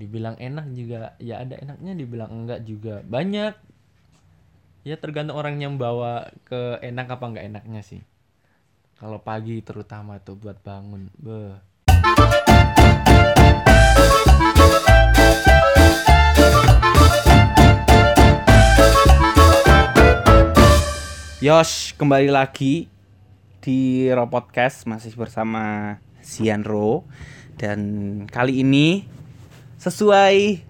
dibilang enak juga ya ada enaknya dibilang enggak juga. Banyak. Ya tergantung orang yang bawa ke enak apa enggak enaknya sih. Kalau pagi terutama tuh buat bangun beh. Yos, kembali lagi di Ro Podcast masih bersama Sianro dan kali ini sesuai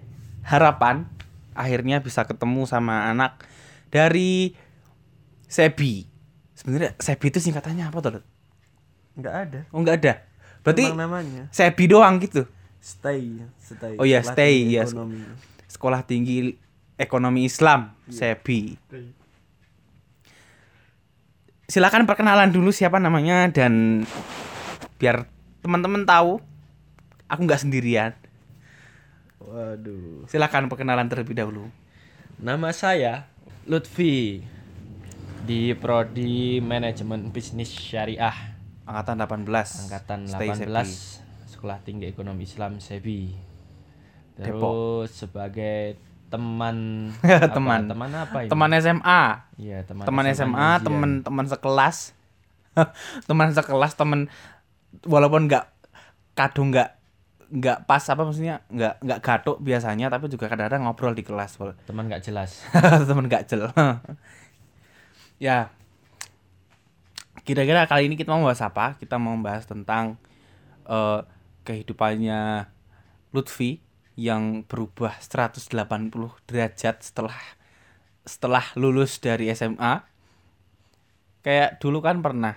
harapan akhirnya bisa ketemu sama anak dari Sebi. Sebenarnya Sebi itu singkatannya apa tuh? Dut? Nggak ada. Oh nggak ada. Berarti Emang namanya Sebi doang gitu. stay, stay. Oh iya, Sekolah stay. Ekonomi. Sekolah Tinggi Ekonomi Islam, Sebi. Silakan perkenalan dulu siapa namanya dan biar teman-teman tahu aku nggak sendirian. Waduh. Silakan perkenalan terlebih dahulu. nama saya Lutfi di prodi manajemen bisnis syariah Angkatan 18. angkatan Stay 18 Sebi. Sekolah Tinggi Ekonomi Islam Sebi terus Depok. sebagai teman Teman. apa, teman apa ini Teman SMA, Iya, teman, teman SMA, teman teman sekelas. teman sekelas, teman walaupun nggak kadung nggak nggak pas apa maksudnya nggak nggak gatuk biasanya tapi juga kadang-kadang ngobrol di kelas wal- teman nggak jelas. Temen gak jel ya. Kira-kira kali ini kita mau bahas apa? Kita mau bahas tentang eh, kehidupannya Lutfi yang berubah 180 derajat setelah setelah lulus dari SMA kayak dulu kan pernah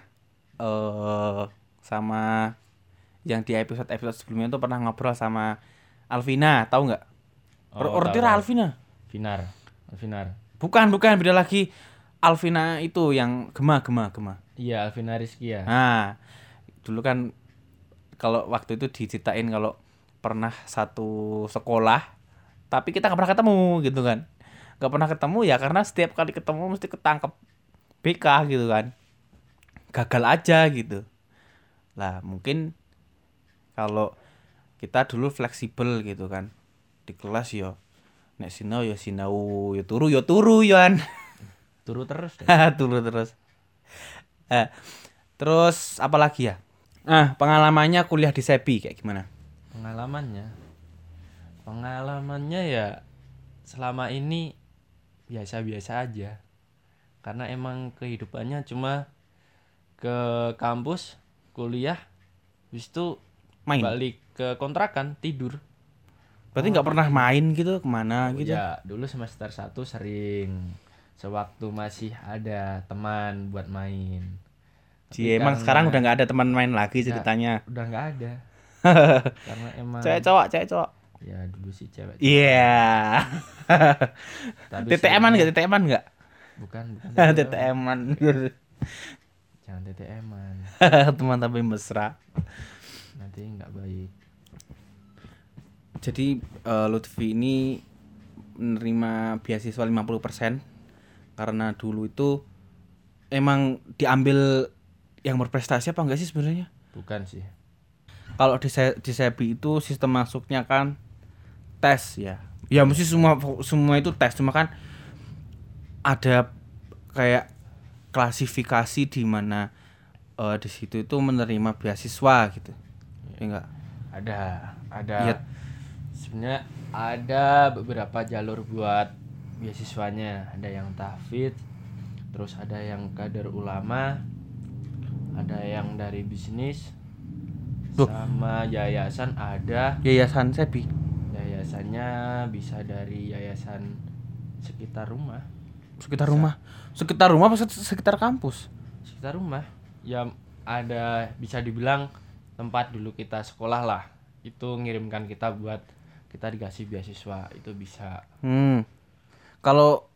eh sama yang di episode episode sebelumnya tuh pernah ngobrol sama Alvina tahu nggak Oh, Ortira. Alvina Finar Finar Bukan, bukan, beda lagi. Alvina itu yang gema, gema, gema. iya Alvina Rizky ya Nah, dulu kan kalau waktu itu diceritain kalau pernah satu sekolah, tapi kita nggak pernah ketemu gitu kan. Nggak pernah ketemu ya karena setiap kali ketemu mesti ketangkep BK gitu kan. Gagal aja gitu. Lah, mungkin kalau kita dulu fleksibel gitu kan. Di kelas yo nek sinau ya sinau, yo turu yo turu yoan. turu terus deh. Dulu terus. Eh, terus apa lagi ya? Ah, pengalamannya kuliah di Sebi kayak gimana? pengalamannya pengalamannya ya selama ini biasa-biasa aja karena emang kehidupannya cuma ke kampus kuliah habis itu Main. balik ke kontrakan tidur Berarti nggak pernah main gitu ke mana Oh, gitu? ya dulu semester 1 sering sewaktu masih ada teman buat main Cie, Tapi emang sekarang udah nggak ada teman main lagi ceritanya. udah nggak ada karena emang Cewek cowok, cewek cowok. ya dulu sih cewek Iya. Tapi TTM-an seringnya- nggak? TTM-an nggak? bukan bukan TTM-an. jangan TTM-an Teman tapi mesra. Nanti nggak baik Jadi eh, Lutfi ini menerima beasiswa 50% karena dulu itu emang diambil yang berprestasi apa enggak sih sebenarnya? bukan sih Kalau di di Sebi itu sistem masuknya kan tes ya. Ya mesti semua semua itu tes cuma kan ada kayak klasifikasi di mana eh, di situ itu menerima beasiswa gitu. Ya enggak? ada ada Iya. sebenarnya ada beberapa jalur buat beasiswanya ada yang tahfidz terus ada yang kader ulama ada yang dari bisnis Loh. sama yayasan ada Yayasan Sebi. yayasannya bisa dari yayasan sekitar rumah Sekitar rumah. Sekitar rumah apa se- sekitar kampus? sekitar rumah ya ada bisa dibilang tempat dulu kita sekolah lah. Itu ngirimkan kita buat kita dikasih beasiswa itu bisa. Hmm. Kalau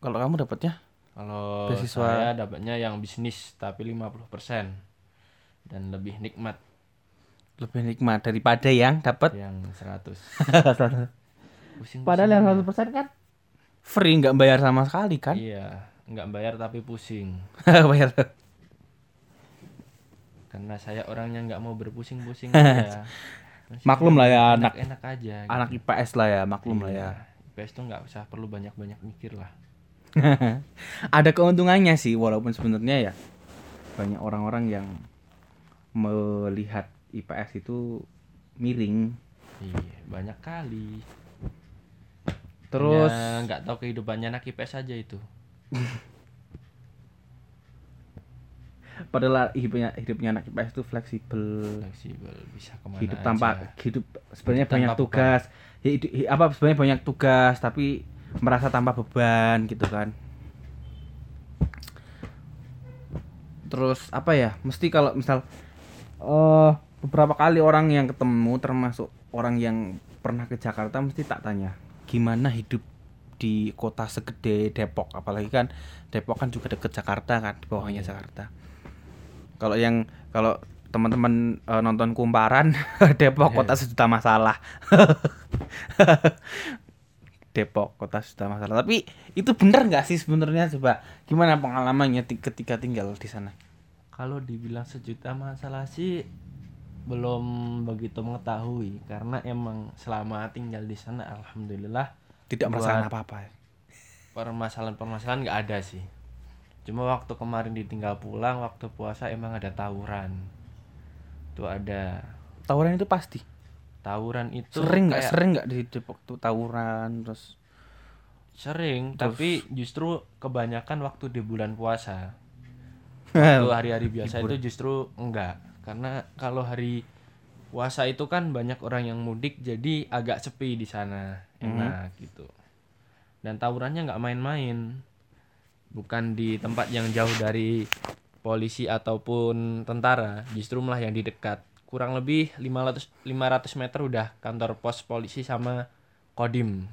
kalau kamu dapatnya? Kalau Beasiswa. saya dapatnya yang bisnis tapi 50% dan lebih nikmat. Lebih nikmat daripada yang dapat yang 100 pusing Padahal yang 100% kan? Free nggak bayar sama sekali kan? iya nggak bayar tapi pusing. Bayar. Karena saya orangnya nggak mau berpusing-pusing Maklum lah ya, anak- enak aja gitu. Anak IPS lah ya, maklum lah ya. Iya, IPS tuh nggak usah perlu banyak-banyak mikir lah Ada keuntungannya sih walaupun sebenarnya ya banyak orang-orang yang melihat IPS itu miring. iya banyak kali Terus nggak tahu kehidupannya anak IPS aja itu padahal hidupnya hidupnya anak IPS itu fleksibel. fleksibel bisa ke mana hidup aja. tanpa hidup sebenarnya Hidup banyak tugas hidup, hi- apa sebenarnya banyak tugas tapi merasa tanpa beban gitu kan terus apa ya mesti kalau misal eh beberapa kali orang yang ketemu termasuk orang yang pernah ke Jakarta mesti tak tanya gimana hidup di kota segede Depok apalagi kan Depok kan juga deket Jakarta kan di bawahnya Iya. Jakarta kalau yang kalau teman-teman eh, nonton kumparan Depok Iya. kota sejuta masalah. Depok kota sejuta masalah. Tapi itu bener nggak sih sebenarnya? Coba gimana pengalamannya ti- ketika tinggal di sana? Kalau dibilang sejuta masalah sih belum begitu mengetahui. Karena emang selama tinggal di sana alhamdulillah tidak merasakan apa-apa ya? permasalahan-permasalahan nggak ada sih cuma waktu kemarin ditinggal pulang waktu puasa emang ada tawuran. Tuh ada. Tawuran itu pasti? Tawuran itu sering nggak? sering nggak di Depok tuh tawuran terus sering Terus- tapi justru kebanyakan waktu di bulan puasa. Waktu hari-hari biasa itu justru enggak karena kalau hari puasa itu kan banyak orang yang mudik jadi agak sepi di sana. Enak gitu. Dan tawurannya nggak main-main bukan di tempat yang jauh dari polisi ataupun tentara. Justru malah yang di dekat. Kurang lebih 500 500 meter udah kantor pos polisi sama kodim.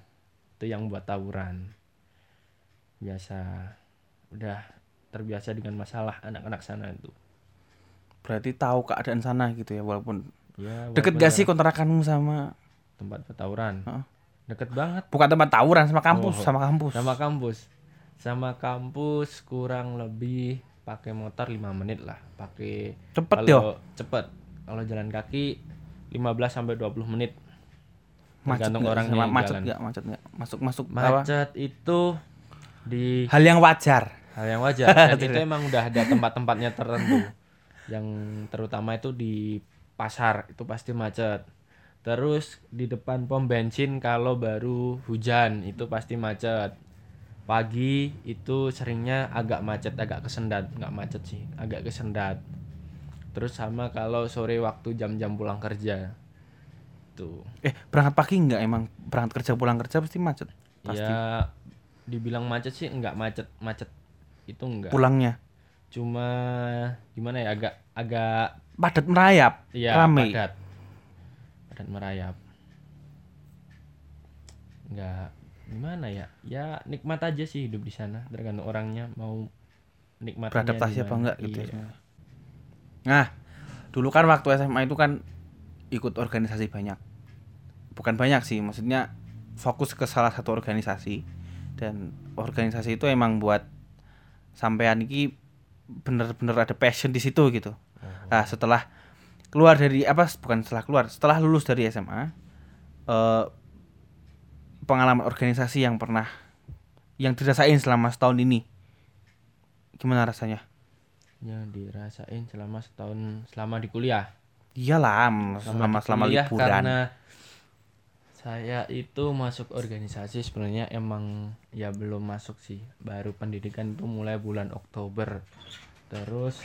Itu yang buat tawuran. Biasa. Udah terbiasa dengan masalah anak-anak sana itu. Berarti tahu keadaan sana gitu ya walaupun ya deket walaupun gak sih kontrakanmu sama tempat tawuran Heeh. deket banget. Bukan tempat tawuran sama kampus Oh. sama kampus. Sama kampus sama kampus kurang lebih pakai motor 5 menit lah. Pakai cepet yo. cepet. Kalau jalan kaki 15 sampai 20 menit. Macet tergantung yang macet nggak? Macet nggak? Masuk masuk apa? Macet itu di hal yang wajar. Hal yang wajar. Dan itu emang udah ada tempat-tempatnya tertentu. Yang terutama itu di pasar itu pasti macet. Terus di depan pom bensin kalau baru hujan itu pasti macet pagi itu seringnya agak macet agak kesendat. Nggak macet sih agak kesendat. Terus sama kalau sore waktu jam-jam pulang kerja. Tuh. Eh berangkat pagi nggak emang? Berangkat kerja pulang kerja pasti macet? Pasti. Ya dibilang macet sih nggak macet macet. Itu enggak pulangnya? Cuma gimana ya agak agak padat merayap? Ya rame? padat. Padat merayap. Nggak gimana ya? Ya nikmat aja sih hidup di sana. Tergantung orangnya mau nikmatnya beradaptasi apa enggak gitu Iya. ya nah dulu kan waktu SMA itu kan ikut organisasi banyak. Bukan banyak sih maksudnya fokus ke salah satu organisasi. Dan organisasi itu emang buat sampean ini bener-bener ada passion di situ gitu. Nah setelah keluar dari apa bukan setelah keluar setelah lulus dari SMA eh, pengalaman organisasi yang pernah yang dirasain selama setahun ini. Gimana rasanya? Yang dirasain selama setahun selama di kuliah? Iyalah selama selama kuliah liburan. karena saya itu masuk organisasi sebenarnya emang ya belum masuk sih. Baru pendidikan itu mulai bulan Oktober. Terus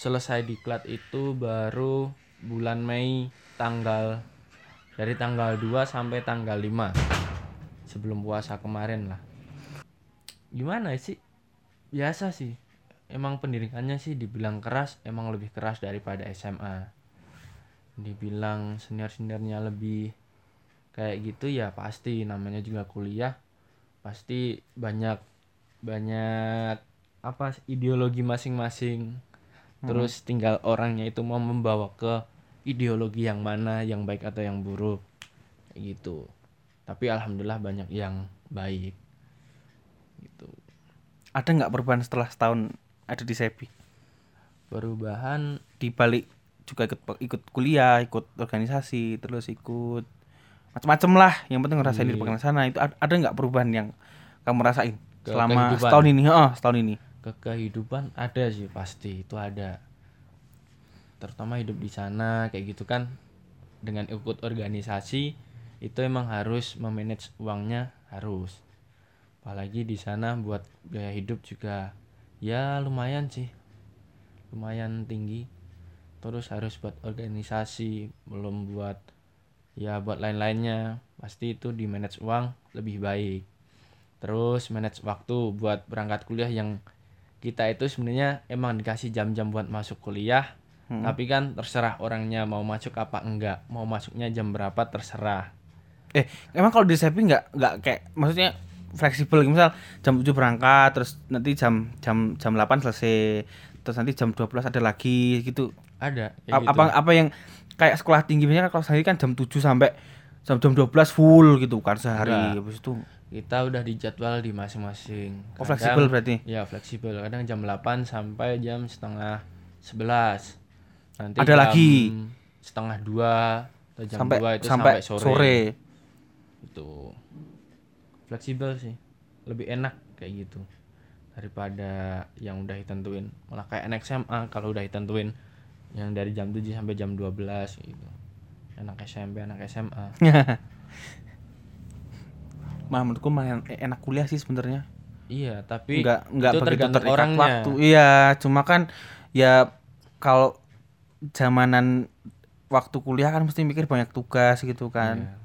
selesai diklat itu baru bulan Mei tanggal dari tanggal 2 sampai tanggal 5 sebelum puasa kemarin lah. Gimana sih? Biasa sih. Emang pendidikannya sih dibilang keras emang lebih keras daripada SMA dibilang senior-seniornya lebih kayak gitu ya pasti. Namanya juga kuliah pasti banyak banyak apa ideologi masing-masing. Terus tinggal orangnya itu mau membawa ke ideologi yang mana yang baik atau yang buruk. Kayak gitu tapi alhamdulillah banyak yang baik gitu ada nggak perubahan setelah setahun ada di Sepi perubahan di balik juga ikut ikut kuliah, ikut organisasi, terus ikut macam-macam lah. Yang penting ngerasain di Iya. sana itu ad- ada nggak perubahan yang kamu rasain Ke selama kehidupan. setahun ini? Oh, setahun ini. ke kehidupan ada sih pasti itu ada terutama hidup di sana kayak gitu kan dengan ikut organisasi itu emang harus memanage uangnya harus. Apalagi di sana buat biaya hidup juga ya lumayan sih. Lumayan tinggi. Terus harus buat organisasi belum buat ya buat lain-lainnya. Pasti itu di manage uang lebih baik. Terus manage waktu buat berangkat kuliah yang kita itu sebenarnya emang dikasih jam-jam buat masuk kuliah. Tapi kan terserah orangnya mau masuk apa enggak. Mau masuknya jam berapa terserah Eh, emang kalau di Sepi nggak nggak kayak maksudnya fleksibel gitu, misal jam 7 berangkat terus nanti jam jam jam 8 selesai terus nanti jam 12 ada lagi gitu. ada kayak A- gitu. Apa apa yang kayak sekolah tinggi misalnya kalau sehari kan jam 7 sampai jam jam 12 full gitu kan sehari Enggak. habis itu. kita udah dijadwal di masing-masing Oh, fleksibel berarti. ya fleksibel kadang jam 8 sampai jam setengah 11 nanti Ada jam lagi. setengah dua atau jam sampai, 2 itu sampai sampai, sore. sore. Itu fleksibel sih lebih enak kayak gitu daripada yang udah ditentuin malah kayak anak SMA kalau udah ditentuin yang dari jam 7 sampai jam 12 gitu anak SMP anak SMA Mah menurutku mah yang enak kuliah sih sebenarnya. iya tapi Enggak enggak itu begitu tergantung terikat orangnya waktu. Iya, cuma kan ya kalau zamanan waktu kuliah kan mesti mikir banyak tugas gitu kan. Iya.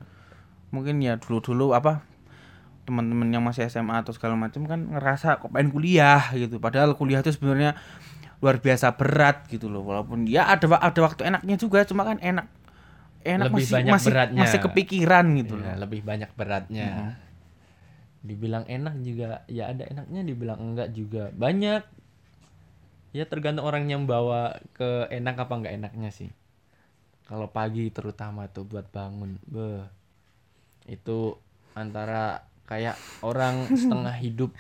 Mungkin ya dulu-dulu apa teman-teman yang masih SMA atau segala macam kan ngerasa kok pengen kuliah gitu. Padahal kuliah itu sebenarnya luar biasa berat gitu loh. Walaupun ya ada ada waktu enaknya juga, cuma kan enak enak Lebih masih banyak masih beratnya. masih kepikiran gitu Iya, loh. lebih banyak beratnya dibilang enak juga ya ada enaknya dibilang enggak juga banyak ya tergantung orang yang bawa ke enak apa enggak enaknya sih kalau pagi terutama tuh buat bangun beh itu antara kayak orang setengah hidup.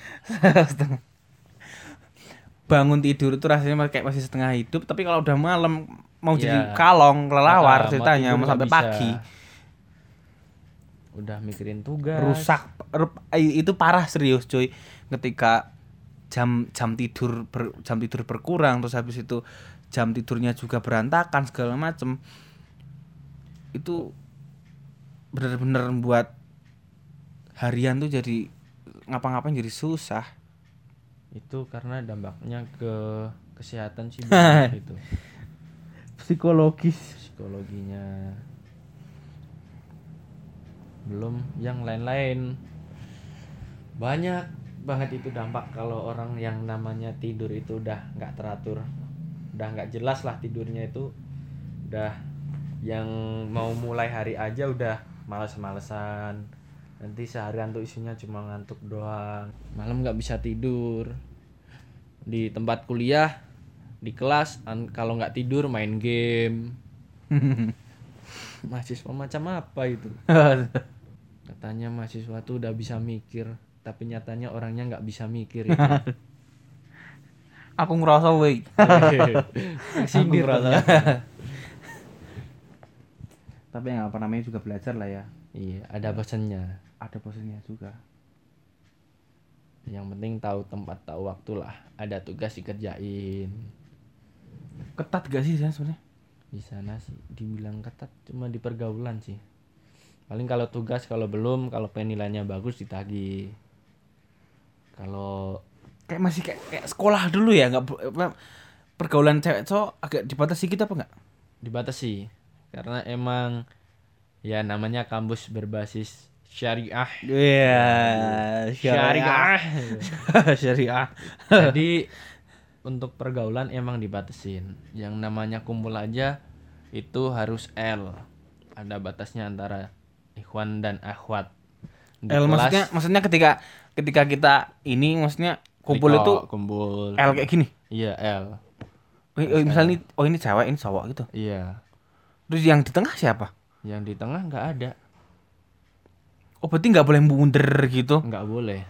Bangun tidur itu rasanya kayak masih setengah hidup tapi kalau udah malam mau jadi Iya. kalong kelelawar ceritanya mau sampai nggak pagi. Bisa. udah mikirin tugas. Rusak i- itu parah serius cuy. Ketika jam jam tidur ber- jam tidur berkurang terus habis itu jam tidurnya juga berantakan segala macem. Itu bener-bener membuat harian tuh jadi ngapa-ngapain jadi susah. Itu karena dampaknya ke kesehatan sih gitu. Psikologis. Psikologinya. Belum yang lain-lain. Banyak banget itu dampak kalau orang yang namanya tidur itu udah nggak teratur udah nggak jelas lah tidurnya itu. Udah yang mau mulai hari aja udah males-malesan. Nanti seharian tuh isinya cuma ngantuk doang. Malam nggak bisa tidur. Di tempat kuliah di kelas kalau nggak tidur main game. Mahasiswa macam apa itu? Katanya mahasiswa tuh udah bisa mikir tapi nyatanya orangnya nggak bisa mikir itu. aku ngerasa woi Sindir ngerasa. Tapi yang apa namanya juga belajar lah ya. Iya ada pesannya ada posisinya juga. Yang penting tahu tempat tahu waktu lah. Ada tugas dikerjain. Ketat gak sih sebenarnya? Di sana sih dibilang ketat cuma di pergaulan sih. Paling kalau tugas kalau belum kalau penilainya bagus ditagih. Kalau kayak masih kayak, kayak sekolah dulu ya nggak pergaulan cewek cowok agak dibatasi gitu apa nggak? Dibatasi karena emang ya namanya kampus berbasis syariah. Iya syariah. syariah. Jadi untuk pergaulan emang dibatasin. Yang namanya kumpul aja itu harus L. Ada batasnya antara ikhwan dan akhwat. Di L kelas, maksudnya maksudnya ketika ketika kita ini maksudnya kumpul Riko, itu kumpul. L kayak gini? Iya L. Oh, oh, misalnya ini oh ini cewek ini cowok gitu? Iya terus yang di tengah siapa yang di tengah nggak ada oh berarti nggak boleh bunder gitu nggak boleh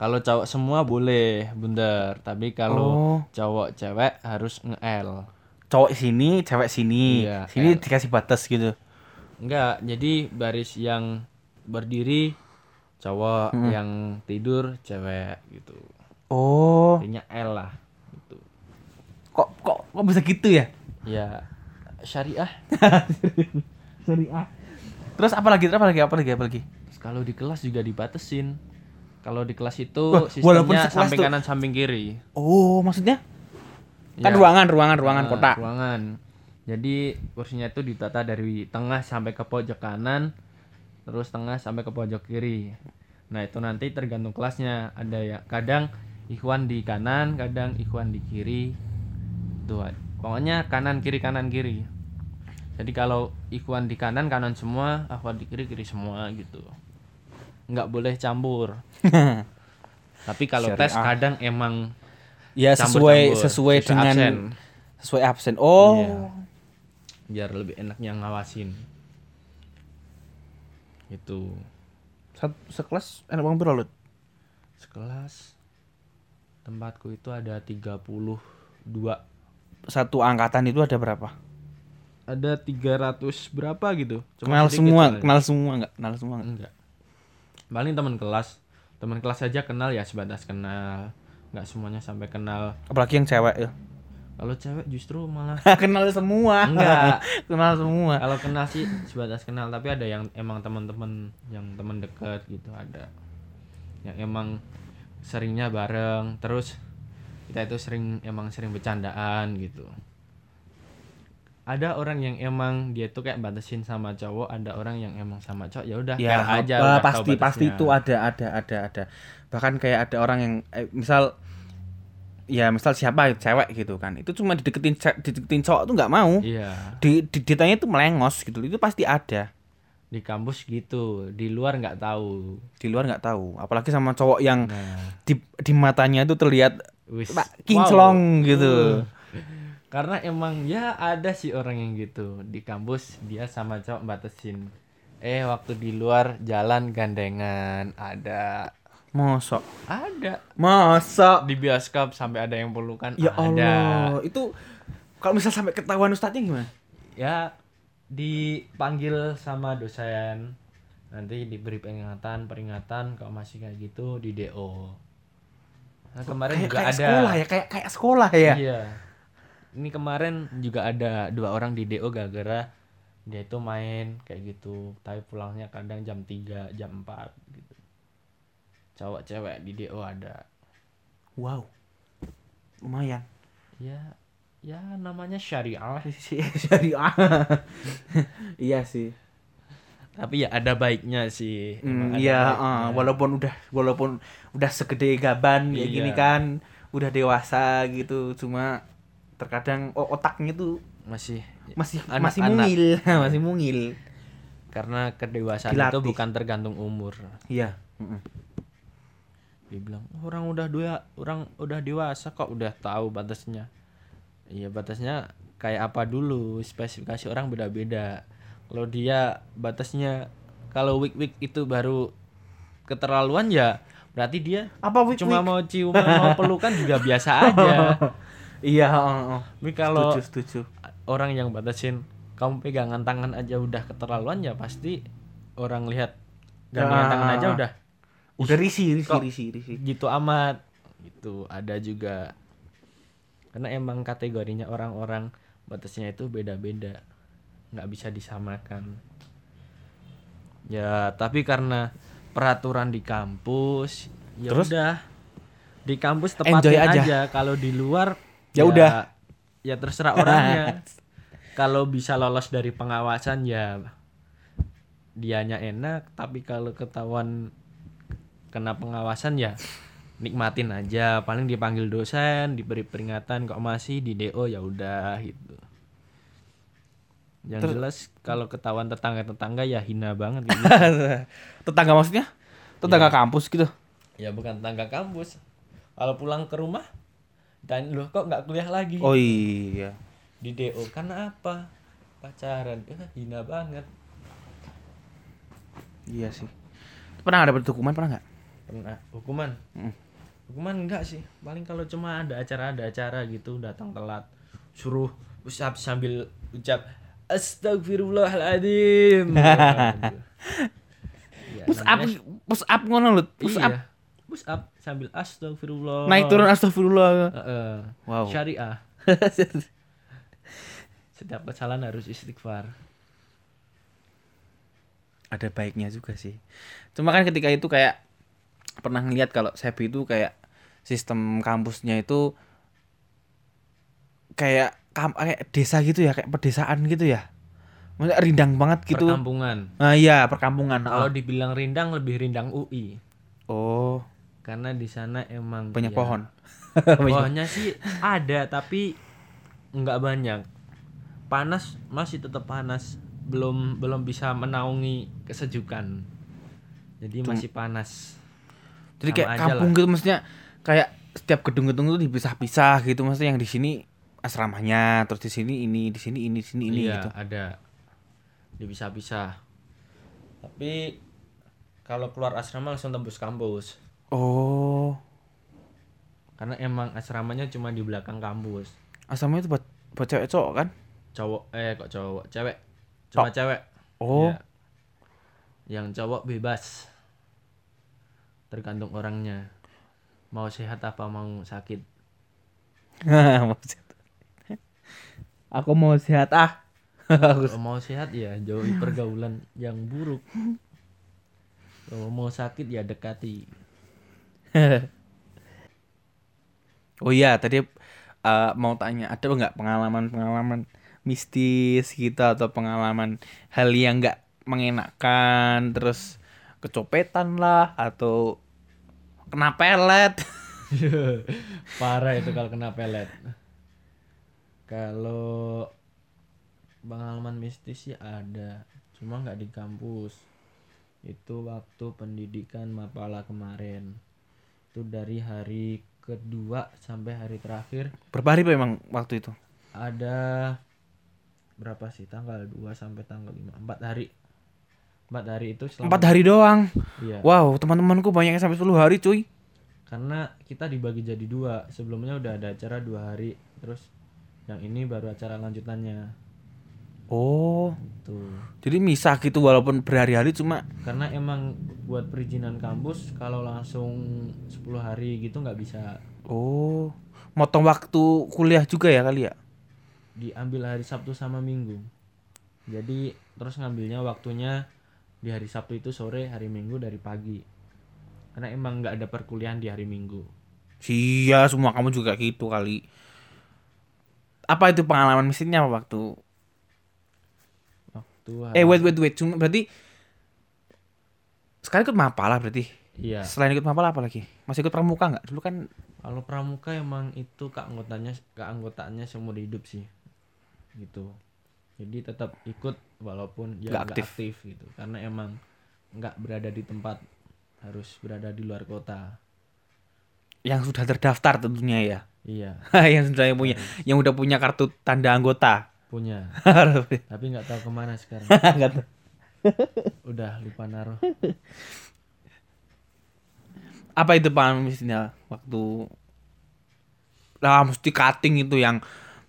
kalau cowok semua boleh bundar tapi kalau Oh. cowok cewek harus nge L cowok sini, cewek sini. Iya, sini L. dikasih batas gitu. Enggak, jadi baris yang berdiri cowok, yang tidur cewek gitu. Oh, Artinya L lah gitu. kok kok kok bisa gitu ya? Ya syariah. Syariah. Terus apa lagi? Apa lagi? Apa lagi? Apa lagi? Terus kalau di kelas juga dibatesin. Kalau di kelas itu Wah, walaupun sistemnya samping tuh- kanan samping kiri. Oh, maksudnya? Kan Ya. ruangan, ruangan, ruangan Nah, kotak. Ruangan. Jadi kursinya itu ditata dari tengah sampai ke pojok kanan, terus tengah sampai ke pojok kiri. Nah itu nanti tergantung kelasnya. Ada ya kadang ikhwan di kanan, kadang ikhwan di kiri. Tuh, pokoknya kanan kiri kanan kiri. Jadi kalau ikhwan di kanan kanan semua, ikhwan di kiri kiri semua gitu. Nggak boleh campur. Tapi kalau tes kadang emang Ya sesuai sesuai dengan absen. sesuai absen. Oh. Iya. biar lebih enak yang ngawasin itu Satu sekelas enak banget berapa, Lut? sekelas tempatku itu ada 32 Satu angkatan itu ada berapa? ada 300 berapa gitu kenal sedikit semua, soalnya. kenal semua enggak? Kenal semua enggak? enggak paling teman kelas teman kelas aja kenal ya sebatas kenal nggak semuanya sampai kenal Apalagi yang cewek ya. kalau cewek justru malah kenal semua. Enggak. kenal semua. kalau kenal sih sebatas kenal tapi ada yang emang teman-teman yang teman dekat gitu ada yang emang seringnya bareng terus kita itu sering emang sering bercandaan gitu ada orang yang emang dia tuh kayak batasin sama cowok ada orang yang emang sama cowok ya udah Ya, aja tahu pasti pasti itu ada ada ada ada. Bahkan kayak ada orang yang eh, misal ya misal siapa cewek gitu kan. Itu cuma dideketin dideketin cowok tuh nggak mau. iya Di, di ditanya itu melengos gitu. Itu pasti ada. di kampus gitu di luar nggak tahu Di luar nggak tahu. Apalagi sama cowok yang nah di di matanya itu terlihat wis kinclong gitu. Uh. Karena emang ya ada sih orang yang gitu di kampus dia sama cowok batasin. Eh waktu di luar jalan gandengan ada Mosok. ada Masa di bioskop sampai ada yang pelukan Ya ada. Allah, itu kalau misal sampai ketahuan ustadznya gimana? Ya dipanggil sama dosen nanti diberi peringatan peringatan kalau masih kayak gitu di DO. Nah, kemarin kayak, juga kayak ada sekolah ya, kayak kayak sekolah ya. Iya. Ini kemarin juga ada dua orang di DO gara-gara dia itu main kayak gitu, tapi pulangnya kadang jam 3, jam 4 gitu. Cowok cewek di DO ada. Wow. Lumayan. Ya ya namanya syariah. Syariah. iya sih. Tapi ya ada baiknya sih. Baiknya. ah, walaupun udah walaupun udah segede gaban kayak Iya. gini kan, udah dewasa gitu, cuma terkadang o- otaknya tuh masih masih Anak-anak. masih mungil, masih mungil. karena kedewasaan Dilatih. itu bukan tergantung umur. Iya. Mm-mm. Dia bilang orang udah dua orang udah dewasa kok udah tahu batasnya. Iya batasnya kayak apa dulu spesifikasi orang beda-beda. Kalau dia batasnya kalau week week itu baru keterlaluan ya berarti dia Apa week cuma mau ciuman mau pelukan juga biasa aja. Iya. Tapi kalau setuju, setuju. orang yang batasin kamu pegangan tangan aja udah keterlaluan ya pasti orang lihat gandengan Ya. tangan aja udah Udah risi, risi, risi, risi. gitu amat gitu ada juga karena emang kategorinya orang-orang batasnya itu beda-beda nggak bisa disamakan ya tapi karena peraturan di kampus ya Terus? udah. Di kampus Enjoy tepatin aja. aja, kalau di luar Ya udah. ya terserah orangnya. Kalau bisa lolos dari pengawasan ya dianya enak. Tapi kalau ketahuan kena pengawasan ya nikmatin aja. Paling dipanggil dosen diberi peringatan kok masih di DO ya udah gitu yang Terus- jelas kalau ketahuan tetangga-tetangga ya hina banget gitu. Tetangga maksudnya? Tetangga kampus gitu. ya bukan tetangga kampus kalau pulang ke rumah dan loh kok nggak kuliah lagi Oh iya. di DO karena apa pacaran eh, hina banget Iya sih. Pernah ada hukuman pernah nggak? pernah hukuman Mm. hukuman enggak sih paling kalau cuma ada acara ada acara gitu datang telat suruh push up sambil ucap astagfirullahaladzim Ya, push up push up ngono lho push iya. up. Push up sambil astagfirullah naik turun astagfirullah Heeh. Wow. syariah. Setiap kesalahan harus istighfar. Ada baiknya juga sih. Cuma kan ketika itu kayak pernah ngeliat kalau Sebi itu kayak sistem kampusnya itu kayak kam kayak desa gitu ya kayak pedesaan gitu ya. Maksudnya rindang banget gitu. Perkampungan. Nah iya perkampungan kalau oh. dibilang rindang lebih rindang UI oh. Karena di sana emang banyak ya, pohon. Pohonnya sih ada tapi nggak banyak. Panas masih tetap panas. Belum belum bisa menaungi kesejukan. Jadi masih panas. Jadi Sama kayak kampung gitu maksudnya kayak setiap gedung-gedung itu dipisah-pisah gitu maksudnya yang di sini asramanya terus di sini ini di sini ini di sini ini iya gitu. ada. Dipisah-pisah tapi kalau keluar asrama langsung tembus kampus. Oh. Karena emang asramanya cuma di belakang kampus. Asramanya itu buat buat cewek cowok kan? Cowok eh kok cowok? Cewek. Cuma Cowok. cewek. Oh. Iya. yang cowok bebas. Tergantung orangnya. Mau sehat apa mau sakit. Mau sehat. Aku mau sehat ah. Kalau mau sehat ya jauhi pergaulan yang buruk. Kalau mau sakit ya dekati. Oh iya tadi eh, mau tanya ada nggak pengalaman-pengalaman mistis gitu atau pengalaman hal yang nggak mengenakan terus kecopetan lah atau kena pelet? Parah itu kalau kena pelet kalau pengalaman mistis sih ada cuma nggak di kampus. Itu waktu pendidikan mapala kemarin. Itu dari hari kedua sampai hari terakhir. Berapa hari Pak, emang waktu itu? Ada berapa sih? Tanggal 2 sampai tanggal 5 empat hari. Empat hari itu selama empat hari doang? Iya. Wow teman-temanku banyak yang sampai 10 hari cuy. Karena kita dibagi jadi dua. Sebelumnya udah ada acara dua hari. Terus yang ini baru acara lanjutannya. Oh. Tuh jadi misah gitu walaupun berhari-hari cuma karena emang buat perizinan kampus kalau langsung 10 hari gitu nggak bisa. Oh. Motong waktu kuliah juga ya kali ya? Diambil hari Sabtu sama Minggu. Jadi terus ngambilnya waktunya di hari Sabtu itu sore hari Minggu dari pagi. Karena emang nggak ada perkuliahan di hari Minggu. Iya, semua kamu juga gitu kali. Apa itu pengalaman mistisnya apa waktu? waktu Eh, wait, wait, wait. Cuma berarti sekarang ikut mapala berarti. iya Selain ikut mapala apa lagi? Masih ikut pramuka nggak? Dulu kan Kalau pramuka emang itu keanggotanya keanggotaannya seumur hidup sih. Gitu. Jadi tetap ikut walaupun ya nggak aktif. aktif. gitu. Karena emang nggak berada di tempat harus berada di luar kota. Yang sudah terdaftar tentunya ya. Iya, yang sudah yang punya, yang udah punya kartu tanda anggota. punya. Tapi nggak tahu ke mana sekarang. Nggak tahu. Udah lupa naruh. apa itu pengalaman waktu lah mesti cutting itu yang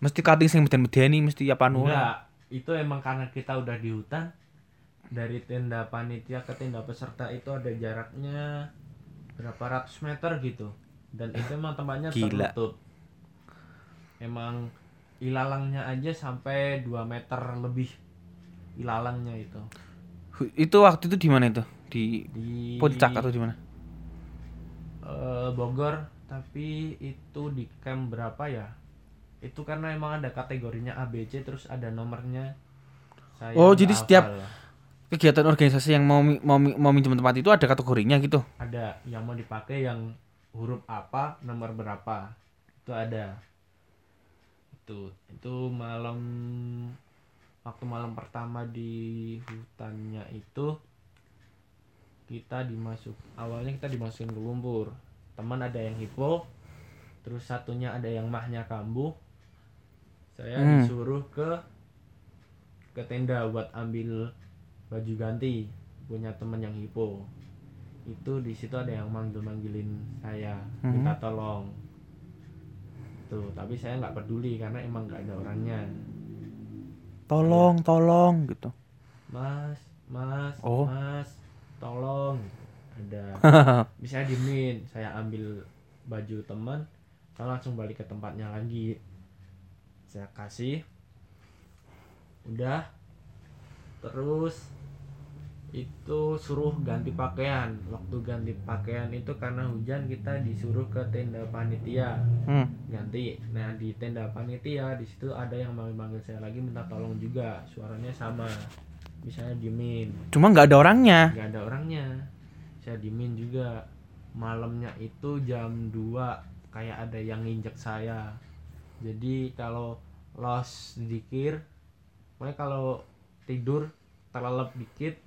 mesti cutting sing meden-medeni mesti apa nu Enggak, itu emang karena kita udah di hutan. Dari tenda panitia ke tenda peserta itu ada jaraknya berapa ratus meter gitu. Dan itu emang tempatnya Gila. tertutup. Emang ilalangnya aja sampai 2 meter lebih ilalangnya itu. itu waktu itu di mana itu di Di puncak atau di mana eh, Bogor, tapi itu di camp berapa ya? Itu karena emang ada kategorinya ABC terus ada nomornya. Saya Oh, jadi setiap- hafal. kegiatan organisasi yang mau mau mau minjem tempat itu ada kategorinya gitu ada yang mau dipakai yang huruf apa nomor berapa. Itu ada. Itu itu malam waktu malam pertama di hutannya itu kita dimasuk awalnya kita dimasukin ke lumpur teman ada yang hipo terus satunya ada yang mahnya kambuh. Saya Hmm. disuruh ke ke tenda buat ambil baju ganti punya teman yang hipo itu di situ ada yang manggil manggilin saya Hmm. minta tolong. Gitu tapi saya nggak peduli karena emang nggak ada orangnya. Tolong, tolong gitu. mas mas Oh. mas tolong. Ada. Bisa diemin saya ambil baju teman saya langsung balik ke tempatnya lagi. Saya kasih. Udah. Terus itu suruh ganti pakaian. Waktu ganti pakaian itu karena hujan kita disuruh ke tenda panitia. Hmm. ganti. Nah di tenda panitia di situ ada yang manggil manggil saya lagi minta tolong juga. Suaranya sama. Misalnya diemin. Cuma nggak ada orangnya. nggak ada orangnya. Saya diemin juga. Malamnya itu jam 2 kayak ada yang nginjek saya. Jadi kalau los dikir pokoknya kalau tidur terlelap dikit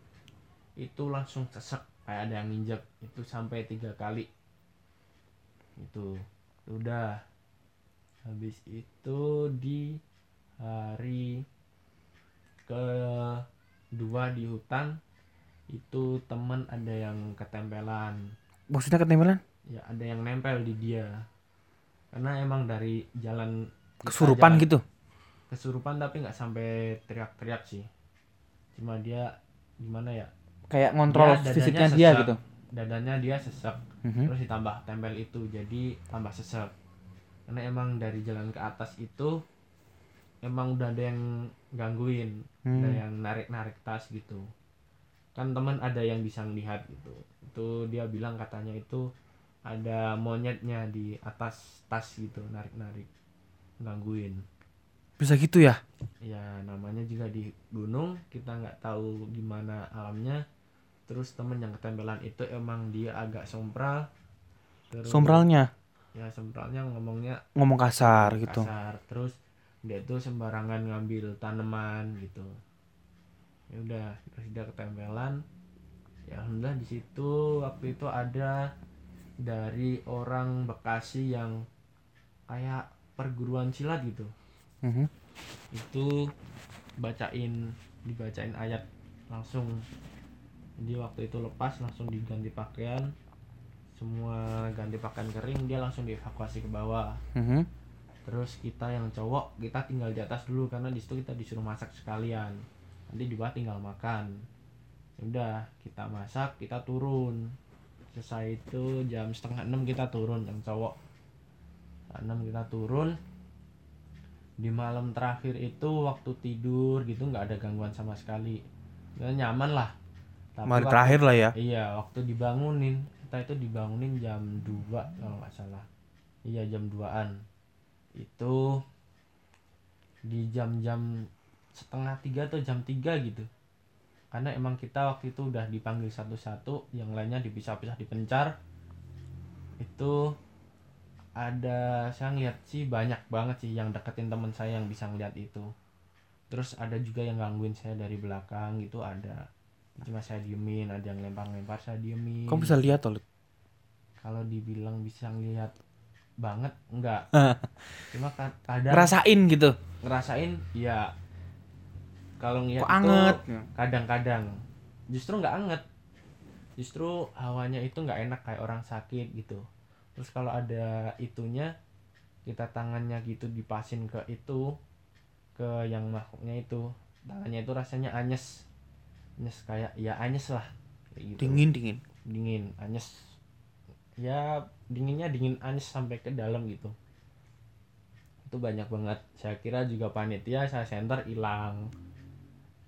itu langsung sesek kayak ada yang nginjek. Itu sampai tiga kali. Itu udah. Habis itu di hari kedua di hutan itu temen ada yang ketempelan. Maksudnya ketempelan? ya ada yang nempel di dia. Karena emang dari jalan Kesurupan jalan- gitu. kesurupan tapi nggak sampai teriak-teriak sih. Cuma dia gimana ya Kayak ngontrol Dia dadanya fisiknya dia gitu. dadanya dia sesek. Mhm. terus ditambah tempel itu jadi tambah sesek. Karena emang dari jalan ke atas itu emang udah ada yang gangguin ada Hmm. yang narik narik tas gitu. Kan teman ada yang bisa ngelihat gitu. Itu dia bilang katanya itu ada monyetnya di atas tas gitu narik narik gangguin. Bisa gitu ya? ya namanya juga di gunung. Kita nggak tahu gimana alamnya terus temen yang ketempelan itu emang dia agak sompral. Terus Sombralnya ya sompralnya ngomongnya ngomong kasar gitu. kasar. Terus dia tuh sembarangan ngambil tanaman gitu. Ya udah terus dia ketempelan. Ya alhamdulillah di situ waktu itu ada dari orang Bekasi yang kayak perguruan silat gitu. Mhm. itu bacain dibacain ayat langsung jadi waktu itu lepas langsung diganti pakaian. Semua ganti pakaian kering dia langsung dievakuasi ke bawah. Mhm. terus kita yang cowok kita tinggal di atas dulu karena di situ kita disuruh masak sekalian. Nanti di bawah tinggal makan. Udah kita masak kita turun. Selesai itu jam setengah enam kita turun yang cowok. Enam kita turun. Di malam terakhir itu waktu tidur gitu nggak ada gangguan sama sekali. Ya, nyaman lah Tapi waktu- terakhir lah ya. Iya, waktu dibangunin, kita itu dibangunin jam 2 kalau nggak salah. Iya, jam 2-an. Itu di jam-jam setengah tiga atau jam 3 gitu. Karena emang kita waktu itu udah dipanggil satu-satu, yang lainnya dipisah-pisah dipencar. Itu ada saya ngeliat sih banyak banget sih yang deketin teman saya yang bisa ngeliat itu. Terus ada juga yang gangguin saya dari belakang gitu ada cuma saya diemin ada yang lempar-lempar saya diemin Kamu bisa lihat. Lut? kalau dibilang bisa ngelihat banget enggak cuma ka- kadang Ngerasain gitu. ngerasain ya kalau ngeliat Kok anget? kadang-kadang justru nggak anget justru hawanya itu nggak enak kayak orang sakit gitu terus kalau ada itunya kita tangannya gitu dipasin ke itu ke yang makhluknya itu tangannya itu rasanya anyes anyes kayak ya anyes lah. Kayak gitu. Dingin dingin. dingin anyes. Ya dinginnya dingin anyes sampai ke dalam gitu. Itu banyak banget. Saya kira juga panitia saya center hilang.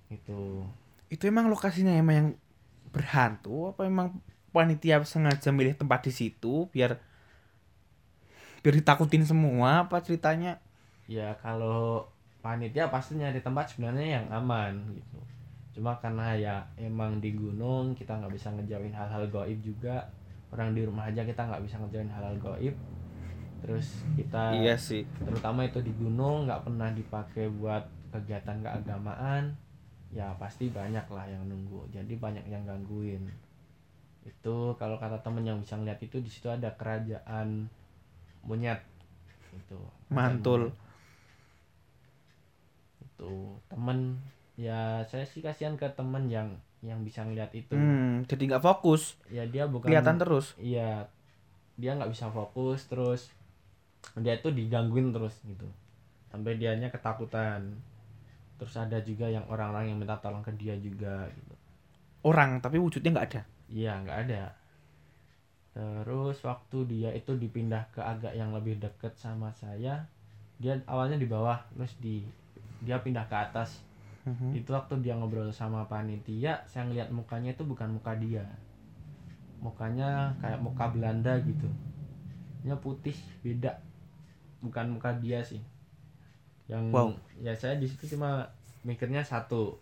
Itu. Itu emang lokasinya emang yang berhantu? Apa emang panitia sengaja milih tempat di situ biar biar ditakutin semua? Apa ceritanya? ya kalau panitia pasti nyari tempat sebenarnya yang aman gitu cuma karena ya emang di gunung kita nggak bisa ngejauhin hal-hal goib juga. Orang di rumah aja kita nggak bisa ngejauhin hal-hal goib. Terus kita Iya sih. terutama itu di gunung nggak pernah dipakai buat kegiatan keagamaan. Ya pasti banyak lah yang nunggu. Jadi banyak yang gangguin. Itu kalau kata temen yang bisa ngeliat itu di situ ada kerajaan monyet. Itu. Mantul. itu temen ya saya sih kasihan ke temen yang yang bisa ngeliat itu. Hmm, jadi nggak fokus, ya dia bukan kelihatan terus. iya dia nggak bisa fokus terus dia itu digangguin terus gitu. Sampai dianya ketakutan. Terus ada juga yang orang-orang yang minta tolong ke dia juga gitu. Orang tapi wujudnya nggak ada. iya nggak ada. Terus waktu dia itu dipindah ke agak yang lebih deket sama saya dia awalnya di bawah terus di dia pindah ke atas Mhm. itu waktu dia ngobrol sama panitia saya ngeliat mukanya itu bukan muka dia mukanya kayak muka Belanda gitu nya putih beda bukan muka dia sih yang Wow. ya saya di situ cuma mikirnya satu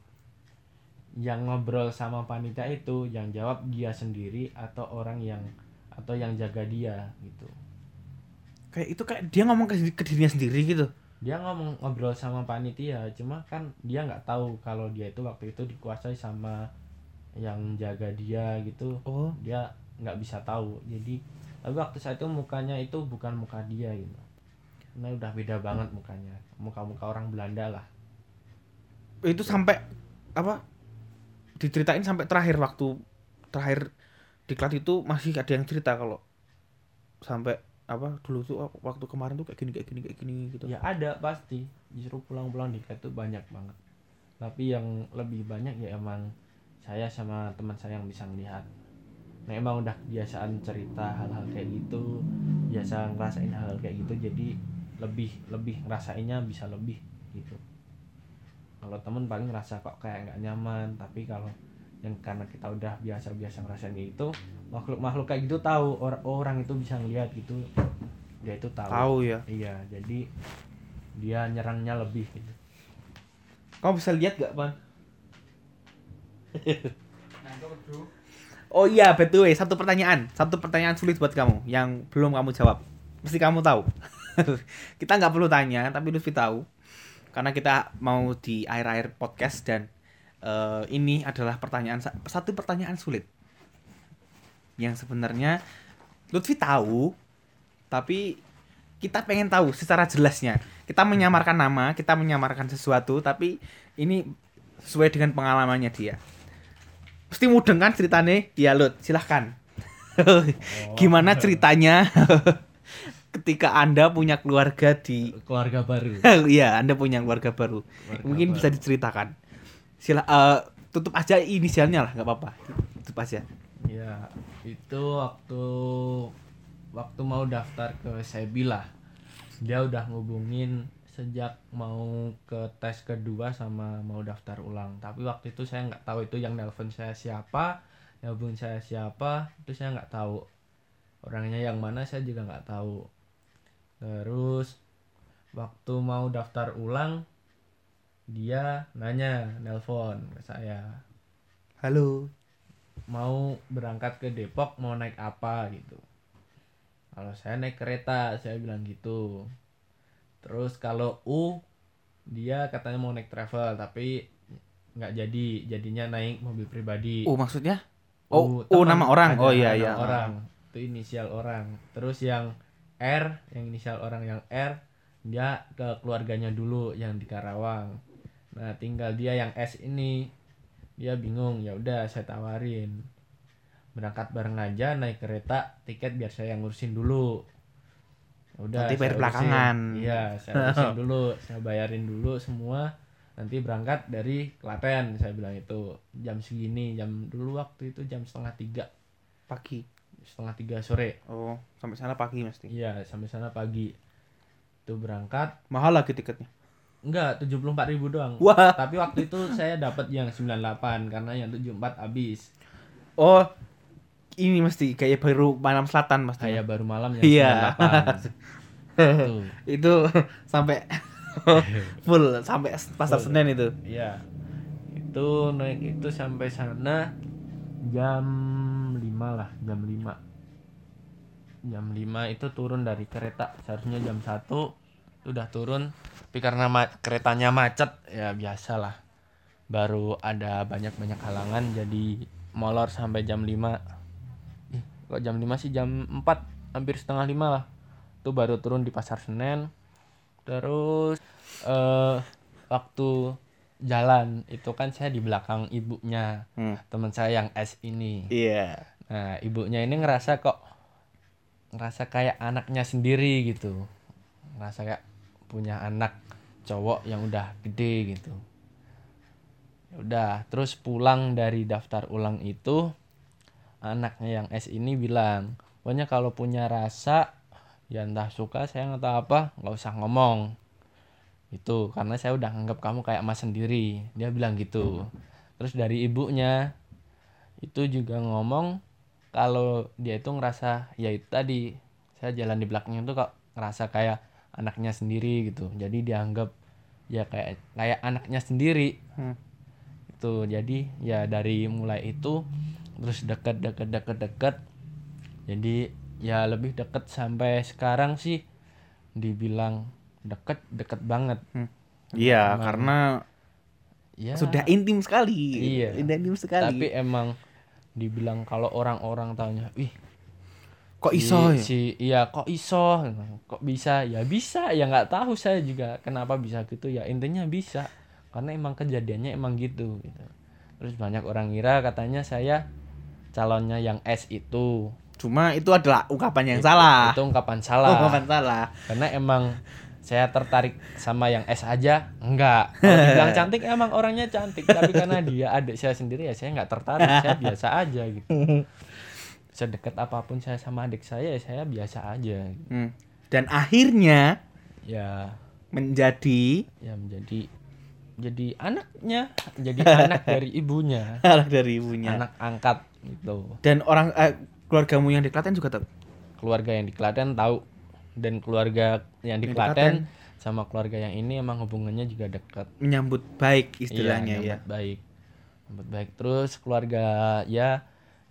yang ngobrol sama panitia itu yang jawab dia sendiri atau orang yang atau yang jaga dia gitu Kayak itu kayak dia ngomong ke, ke dirinya sendiri gitu. Dia ngomong ngobrol sama panitia cuma kan dia nggak tahu kalau dia itu waktu itu dikuasai sama yang jaga dia gitu Oh. dia nggak bisa tahu jadi tapi waktu saya itu mukanya itu bukan muka dia gitu karena udah beda banget mukanya muka-muka orang Belanda lah Itu sampai apa? Diceritain sampai terakhir waktu terakhir di kelas itu masih ada yang cerita kalau sampai apa dulu tuh waktu kemarin tuh kayak gini kayak gini kayak gini gitu. ya ada pasti. Justru pulang-pulang di itu banyak banget. Tapi yang lebih banyak ya emang saya sama teman saya yang bisa melihat nah emang udah kebiasaan cerita hal-hal kayak gitu biasa ngerasain hal-hal kayak gitu jadi lebih lebih ngerasainnya bisa lebih gitu. Kalau temen paling ngerasa kok kayak nggak nyaman tapi kalau yang karena kita udah biasa-biasa ngerasain kayak gitu makhluk-makhluk kayak gitu tahu or- orang itu bisa ngelihat gitu dia itu tahu Tahu ya. Iya, jadi dia nyerangnya lebih gitu. Kamu bisa lihat gak, Pan? Oh iya, betul. Satu pertanyaan, satu pertanyaan sulit buat kamu yang belum kamu jawab. Mesti kamu tahu. kita nggak perlu tanya, tapi Lutfi tahu. Karena kita mau di akhir-akhir podcast dan eh, ini adalah pertanyaan sa- satu pertanyaan sulit. Yang sebenarnya Lutfi tahu, tapi kita pengen tahu secara jelasnya. Kita menyamarkan nama, kita menyamarkan sesuatu, tapi ini sesuai dengan pengalamannya dia. Mesti mudeng kan ceritanya? Ya Lut, silahkan. Gimana ceritanya ketika Anda punya keluarga di Keluarga baru. Iya, Anda punya keluarga baru. Keluarga Mungkin baru. bisa diceritakan. Sila eh, tutup aja inisialnya lah, nggak apa-apa. Tutup aja. Ya, itu waktu waktu mau daftar ke Sebila. Dia udah ngubungin sejak mau ke tes kedua sama mau daftar ulang. Tapi waktu itu saya nggak tahu itu yang nelpon saya siapa, yang hubungin saya siapa, itu saya nggak tahu. Orangnya yang mana saya juga nggak tahu. Terus waktu mau daftar ulang dia nanya nelpon ke saya. Halo. mau berangkat ke Depok mau naik apa? gitu. Kalau saya naik kereta saya bilang gitu. Terus kalau U dia katanya mau naik travel tapi nggak jadi. Jadinya naik mobil pribadi. Oh, maksudnya? Oh, U, teman, nama orang. Oh iya iya. orang. Itu inisial orang. Terus yang R yang inisial orang yang R dia ke keluarganya dulu yang di Karawang nah tinggal dia yang S ini. Dia bingung ya udah saya tawarin. Berangkat bareng aja naik kereta tiket biar saya yang ngurusin dulu. Ya udah Nanti bayar belakangan. iya saya urusin dulu saya bayarin dulu semua. Nanti berangkat dari Klaten saya bilang itu. Jam segini jam dulu waktu itu jam setengah tiga. Pagi. setengah tiga sore. Oh, sampai sana pagi mesti. iya sampai sana pagi. Itu berangkat. Mahal lagi tiketnya. Enggak tujuh puluh empat ribu doang Wah. tapi waktu itu saya dapat yang 98 karena yang 74 habis Oh, ini mesti kayak baru malam selatan mesti. kayak baru malam yang Iya. 98 Tuh. itu sampai full sampai pasar Full. Senen itu. Iya. Itu naik itu sampai sana jam 5 lah, jam 5. Jam 5 itu turun dari kereta. Seharusnya jam 1 itu udah turun. Tapi karena ma- keretanya macet, ya biasalah. Baru ada banyak-banyak halangan jadi molor sampai jam 5. Ih, kok jam 5 sih jam 4, hampir setengah 5 lah. Itu baru turun di Pasar Senen. Terus eh waktu jalan itu kan saya di belakang ibunya Hmm. teman saya yang S ini. Iya. Nah ibunya ini ngerasa kok ngerasa kayak anaknya sendiri gitu. ngerasa kayak punya anak cowok yang udah gede gitu. Ya udah terus pulang dari daftar ulang itu anaknya yang S ini bilang pokoknya kalau punya rasa ya entah suka saya atau apa nggak usah ngomong. Itu karena saya udah anggap kamu kayak mas sendiri. Dia bilang gitu. Terus dari ibunya itu juga ngomong kalau dia itu ngerasa ya itu tadi saya jalan di belakangnya tuh kok ngerasa kayak anaknya sendiri gitu jadi dianggap ya kayak kayak anaknya sendiri Hmm. itu jadi ya dari mulai itu terus deket deket deket deket jadi ya lebih deket sampai sekarang sih dibilang deket deket banget Iya, Emang- karena ya sudah intim sekali. Iya. Sudah intim sekali. tapi emang dibilang kalau orang-orang tanya wih kok si- iso ya? si iya kok iso? Kok bisa? Ya bisa ya nggak tahu saya juga kenapa bisa gitu. Ya intinya bisa karena emang kejadiannya emang gitu gitu. Terus banyak orang ngira katanya saya calonnya yang S itu. Cuma itu adalah ungkapan yang salah. itu ungkapan salah. Ungkapan salah. karena emang saya tertarik sama yang S aja enggak. Kalau dibilang cantik emang orangnya cantik. Tapi karena dia adik saya sendiri ya saya nggak tertarik. Saya biasa aja gitu sedekat apa pun saya sama adik saya ya saya biasa aja. Hmm. Dan akhirnya ya menjadi ya menjadi jadi anaknya jadi anak dari ibunya anak dari ibunya. anak angkat gitu Dan orang eh, keluargamu yang di Klaten juga tahu. keluarga yang di Klaten tahu dan keluarga yang di Klaten sama keluarga yang ini emang hubungannya juga dekat Menyambut baik istilahnya Iya, ya. baik nyambut baik terus keluarga ya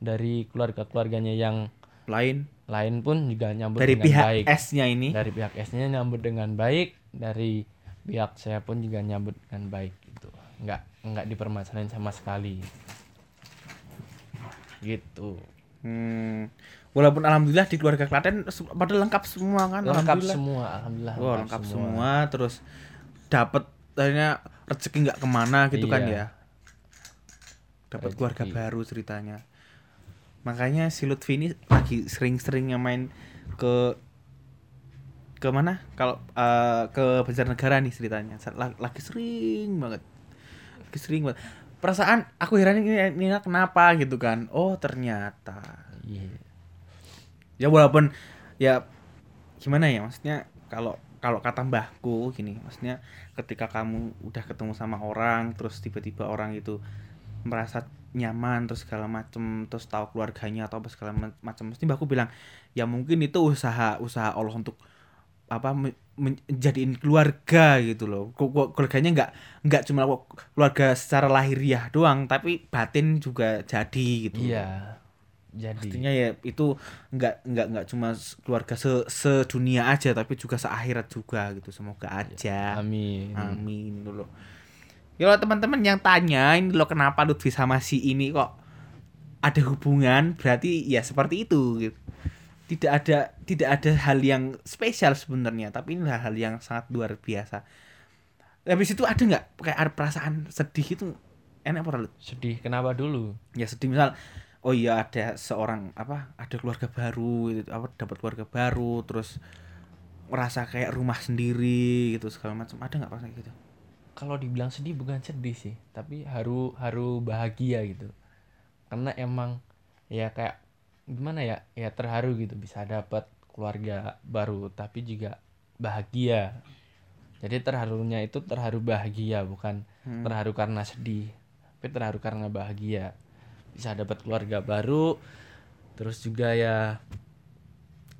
dari keluarga keluarganya yang Lain lain pun juga nyambut dari dengan pihak baik S-nya ini. dari pihak S-nya nyambut dengan baik dari pihak saya pun juga nyambut dengan baik gitu nggak nggak dipermasalahin sama sekali gitu Hmm. Walaupun alhamdulillah di keluarga Klaten pada lengkap semua kan. lengkap alhamdulillah. semua alhamdulillah Wah, lengkap semua. terus dapat akhirnya rezeki nggak ke mana gitu kan Iya. ya. Dapat keluarga baru ceritanya. Makanya si Lutfi ini lagi sering-seringnya main ke ke mana? Kalau eh, ke Banjarnegara nih ceritanya. Lagi sering banget. Lagi sering banget. Perasaan aku heran ini, ini kenapa gitu kan. Oh, ternyata iya ya walaupun ya gimana ya maksudnya kalau kalau kata mbahku gini maksudnya ketika kamu udah ketemu sama orang terus tiba-tiba orang itu merasa nyaman terus segala macem terus tahu keluarganya atau apa segala ma- macam mesti mbahku bilang ya mungkin itu usaha usaha Allah untuk apa me- menjadiin keluarga gitu loh keluarganya nggak nggak cuma keluarga secara lahiriah doang tapi batin juga jadi gitu iya jadi Artinya ya itu nggak nggak nggak cuma keluarga se sedunia aja tapi juga seakhirat juga gitu. Semoga aja. amin Amin dulu. Kalau teman-teman yang tanya ini lo kenapa Lutfi sama si ini kok ada hubungan? Berarti ya seperti itu gitu. Tidak ada tidak ada hal yang spesial sebenarnya tapi ini hal yang sangat luar biasa. Habis itu ada nggak kayak ada perasaan sedih itu enak apa sedih kenapa dulu? Ya sedih. Misal oh iya ada seorang apa ada keluarga baru gitu. Apa dapat keluarga baru terus merasa kayak rumah sendiri gitu segala macam. Ada nggak pas gitu kalau dibilang sedih bukan sedih sih tapi haru haru bahagia gitu. Karena emang ya kayak gimana ya ya terharu gitu bisa dapat keluarga baru tapi juga bahagia. Jadi terharunya itu terharu bahagia bukan Hmm. terharu karena sedih tapi terharu karena bahagia. Bisa dapat keluarga baru terus juga ya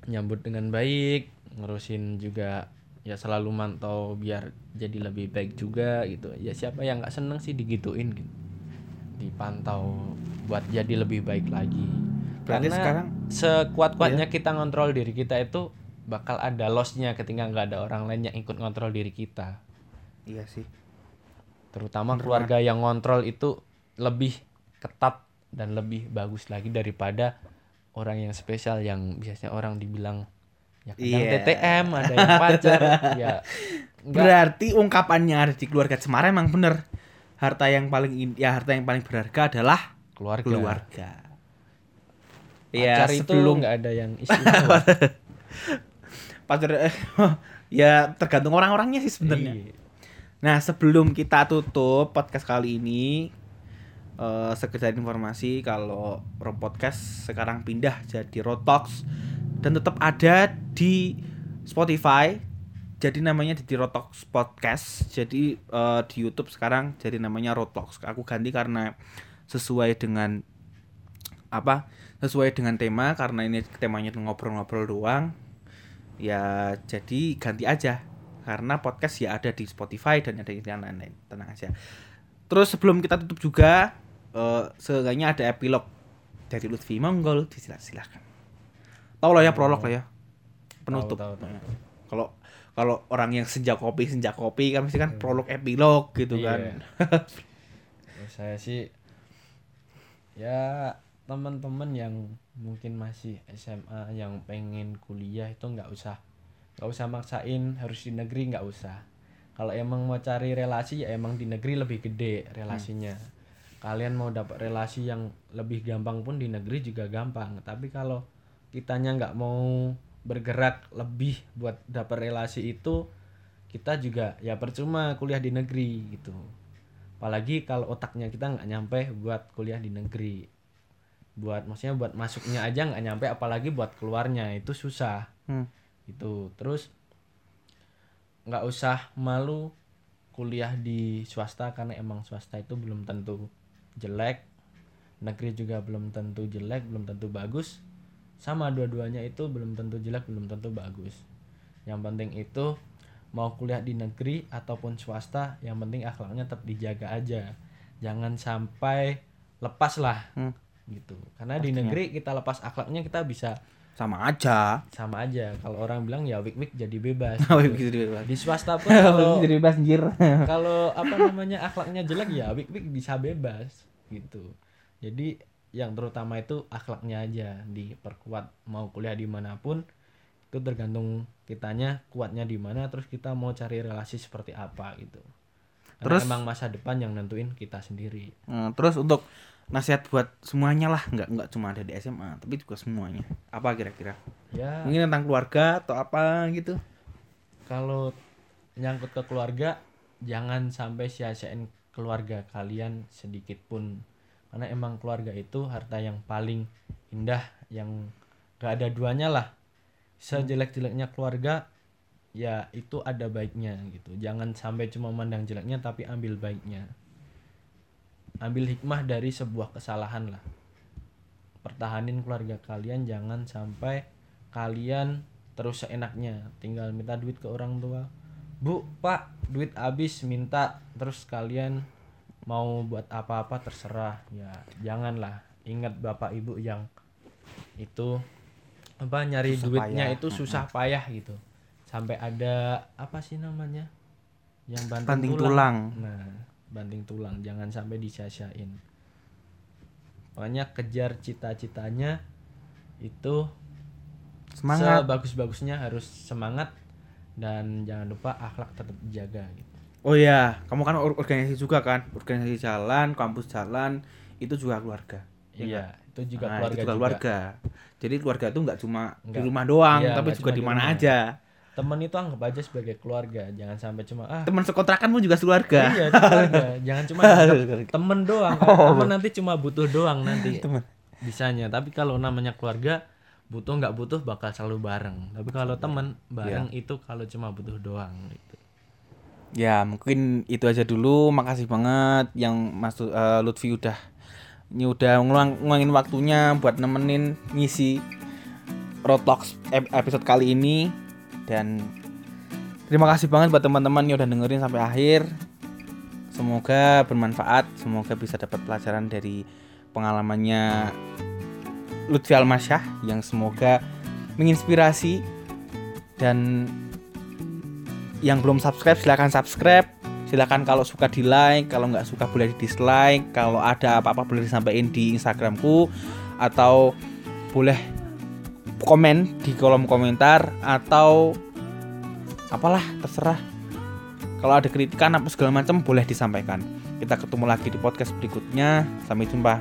nyambut dengan baik ngurusin juga ya selalu mantau biar jadi lebih baik juga gitu. Ya siapa yang nggak seneng sih digituin gitu. Dipantau buat jadi lebih baik lagi. Berarti karena sekarang- sekuat-kuatnya kita ngontrol diri kita itu bakal ada lossnya ketika nggak ada orang lain yang ikut ngontrol diri kita. Iya sih. Terutama keluarga yang ngontrol itu lebih ketat dan lebih bagus lagi daripada orang yang spesial yang biasanya orang dibilang ya kadang Iya. TTM ada yang pacar. Ya enggak. Berarti ungkapannya ada di keluarga Cemara emang bener. Harta yang paling in- ya harta yang paling berharga adalah keluarga, keluarga. Pacar ya itu sebelum nggak ada yang istimewa. Pacar eh, ya tergantung orang-orangnya sih sebenarnya. Iya. Nah, sebelum kita tutup podcast kali ini eh sekedar informasi kalau Rob Podcast sekarang pindah jadi Rotox dan tetap ada di Spotify. Jadi namanya di Rotox Podcast. Jadi eh, di YouTube sekarang jadi namanya Rotox. Aku ganti karena sesuai dengan apa? Sesuai dengan tema karena ini temanya ngobrol-ngobrol doang. Ya jadi ganti aja karena podcast ya ada di Spotify dan ada di lain-lain tenang aja terus sebelum kita tutup juga eh seenggaknya ada epilog dari Lutfi Monggol silahkan tahu lah ya prolog lah ya. Penutup. Kalau kalau orang yang senja kopi senja kopi kan pasti kan prolog epilog gitu Iya. kan. Ya, saya sih ya teman-teman yang mungkin masih SMA yang pengen kuliah itu nggak usah. Nggak usah maksain harus di negeri nggak usah. Kalau emang mau cari relasi ya emang di negeri lebih gede relasinya. Kalian mau dapat relasi yang lebih gampang pun di negeri juga gampang. Tapi kalau kitanya nggak mau bergerak lebih buat dapat relasi itu kita juga ya percuma kuliah di negeri gitu. Apalagi kalau otaknya kita nggak nyampe buat kuliah di negeri. Buat maksudnya buat masuknya aja nggak nyampe apalagi buat keluarnya itu susah. Hmm. itu terus nggak usah malu kuliah di swasta karena emang swasta itu belum tentu jelek. Negeri juga belum tentu jelek belum tentu bagus sama dua-duanya itu belum tentu jelek belum tentu bagus. Yang penting itu mau kuliah di negeri ataupun swasta yang penting akhlaknya tetap dijaga aja. Jangan sampai lepas lah. Hmm. gitu. Karena di Pastinya. negeri kita lepas akhlaknya kita bisa sama aja. Sama aja. Kalau orang bilang ya wik wik jadi bebas. Gitu bebas. di swasta pun kalau jadi bebas anjir. kalau apa namanya akhlaknya jelek ya wik wik bisa bebas. Gitu. Jadi yang terutama itu akhlaknya aja diperkuat mau kuliah di mana pun itu tergantung kitanya kuatnya di mana terus kita mau cari relasi seperti apa gitu. Karena Terus- emang masa depan yang nentuin kita sendiri. Hmm, terus untuk nasihat buat semuanya lah nggak nggak cuma ada di SMA tapi juga semuanya. Apa kira-kira? Ya. Mungkin tentang keluarga atau apa gitu? Kalau nyangkut ke keluarga jangan sampai sia-siain keluarga kalian sedikit pun karena emang keluarga itu harta yang paling indah yang gak ada duanya lah. Sejelek-jeleknya keluarga ya itu ada baiknya gitu. Jangan sampai cuma mandang jeleknya tapi ambil baiknya. Ambil hikmah dari sebuah kesalahan lah. Pertahanin keluarga kalian jangan sampai kalian terus seenaknya. Tinggal minta duit ke orang tua. Bu pak duit habis minta. Terus kalian mau buat apa-apa terserah ya janganlah ingat bapak ibu yang itu apa nyari Susah duitnya payah. itu susah payah gitu sampai ada apa sih namanya yang banting, Banting tulang. tulang. nah banting tulang jangan sampai disia-siain pokoknya kejar cita-citanya itu semangat sebagus-bagusnya harus semangat dan jangan lupa akhlak tetap dijaga gitu. Oh ya kamu kan or- organisasi juga kan organisasi jalan kampus jalan itu juga keluarga Iya, itu juga Nah, keluarga itu juga juga. keluarga jadi keluarga itu nggak cuma di Nggak. rumah doang Iya, tapi juga di di mana aja Temen itu anggap aja sebagai keluarga, jangan sampai cuma ah teman sekontrakanmu juga keluarga iya keluarga, jangan cuma temen doang. kan. Temen nanti cuma butuh doang nanti. Temen. Bisanya, tapi kalau namanya keluarga butuh nggak butuh bakal selalu bareng. Tapi kalau temen bareng Iya. itu kalau cuma butuh doang gitu. Ya mungkin itu aja dulu. Makasih banget yang masuk eh, Lutfi udah ini udah ngeluang ngeluangin waktunya buat nemenin ngisi ep- episode kali ini dan terima kasih banget buat teman-teman yang udah dengerin sampai akhir. Semoga bermanfaat, semoga bisa dapat pelajaran dari pengalamannya Lutfi Almasyah yang semoga menginspirasi dan yang belum subscribe silahkan subscribe. Silahkan kalau suka di like kalau nggak suka boleh di dislike kalau ada apa-apa boleh disampaikan di instagramku atau boleh komen di kolom komentar atau apalah terserah. Kalau ada kritikan apa segala macam boleh disampaikan. Kita ketemu lagi di podcast berikutnya. Sampai jumpa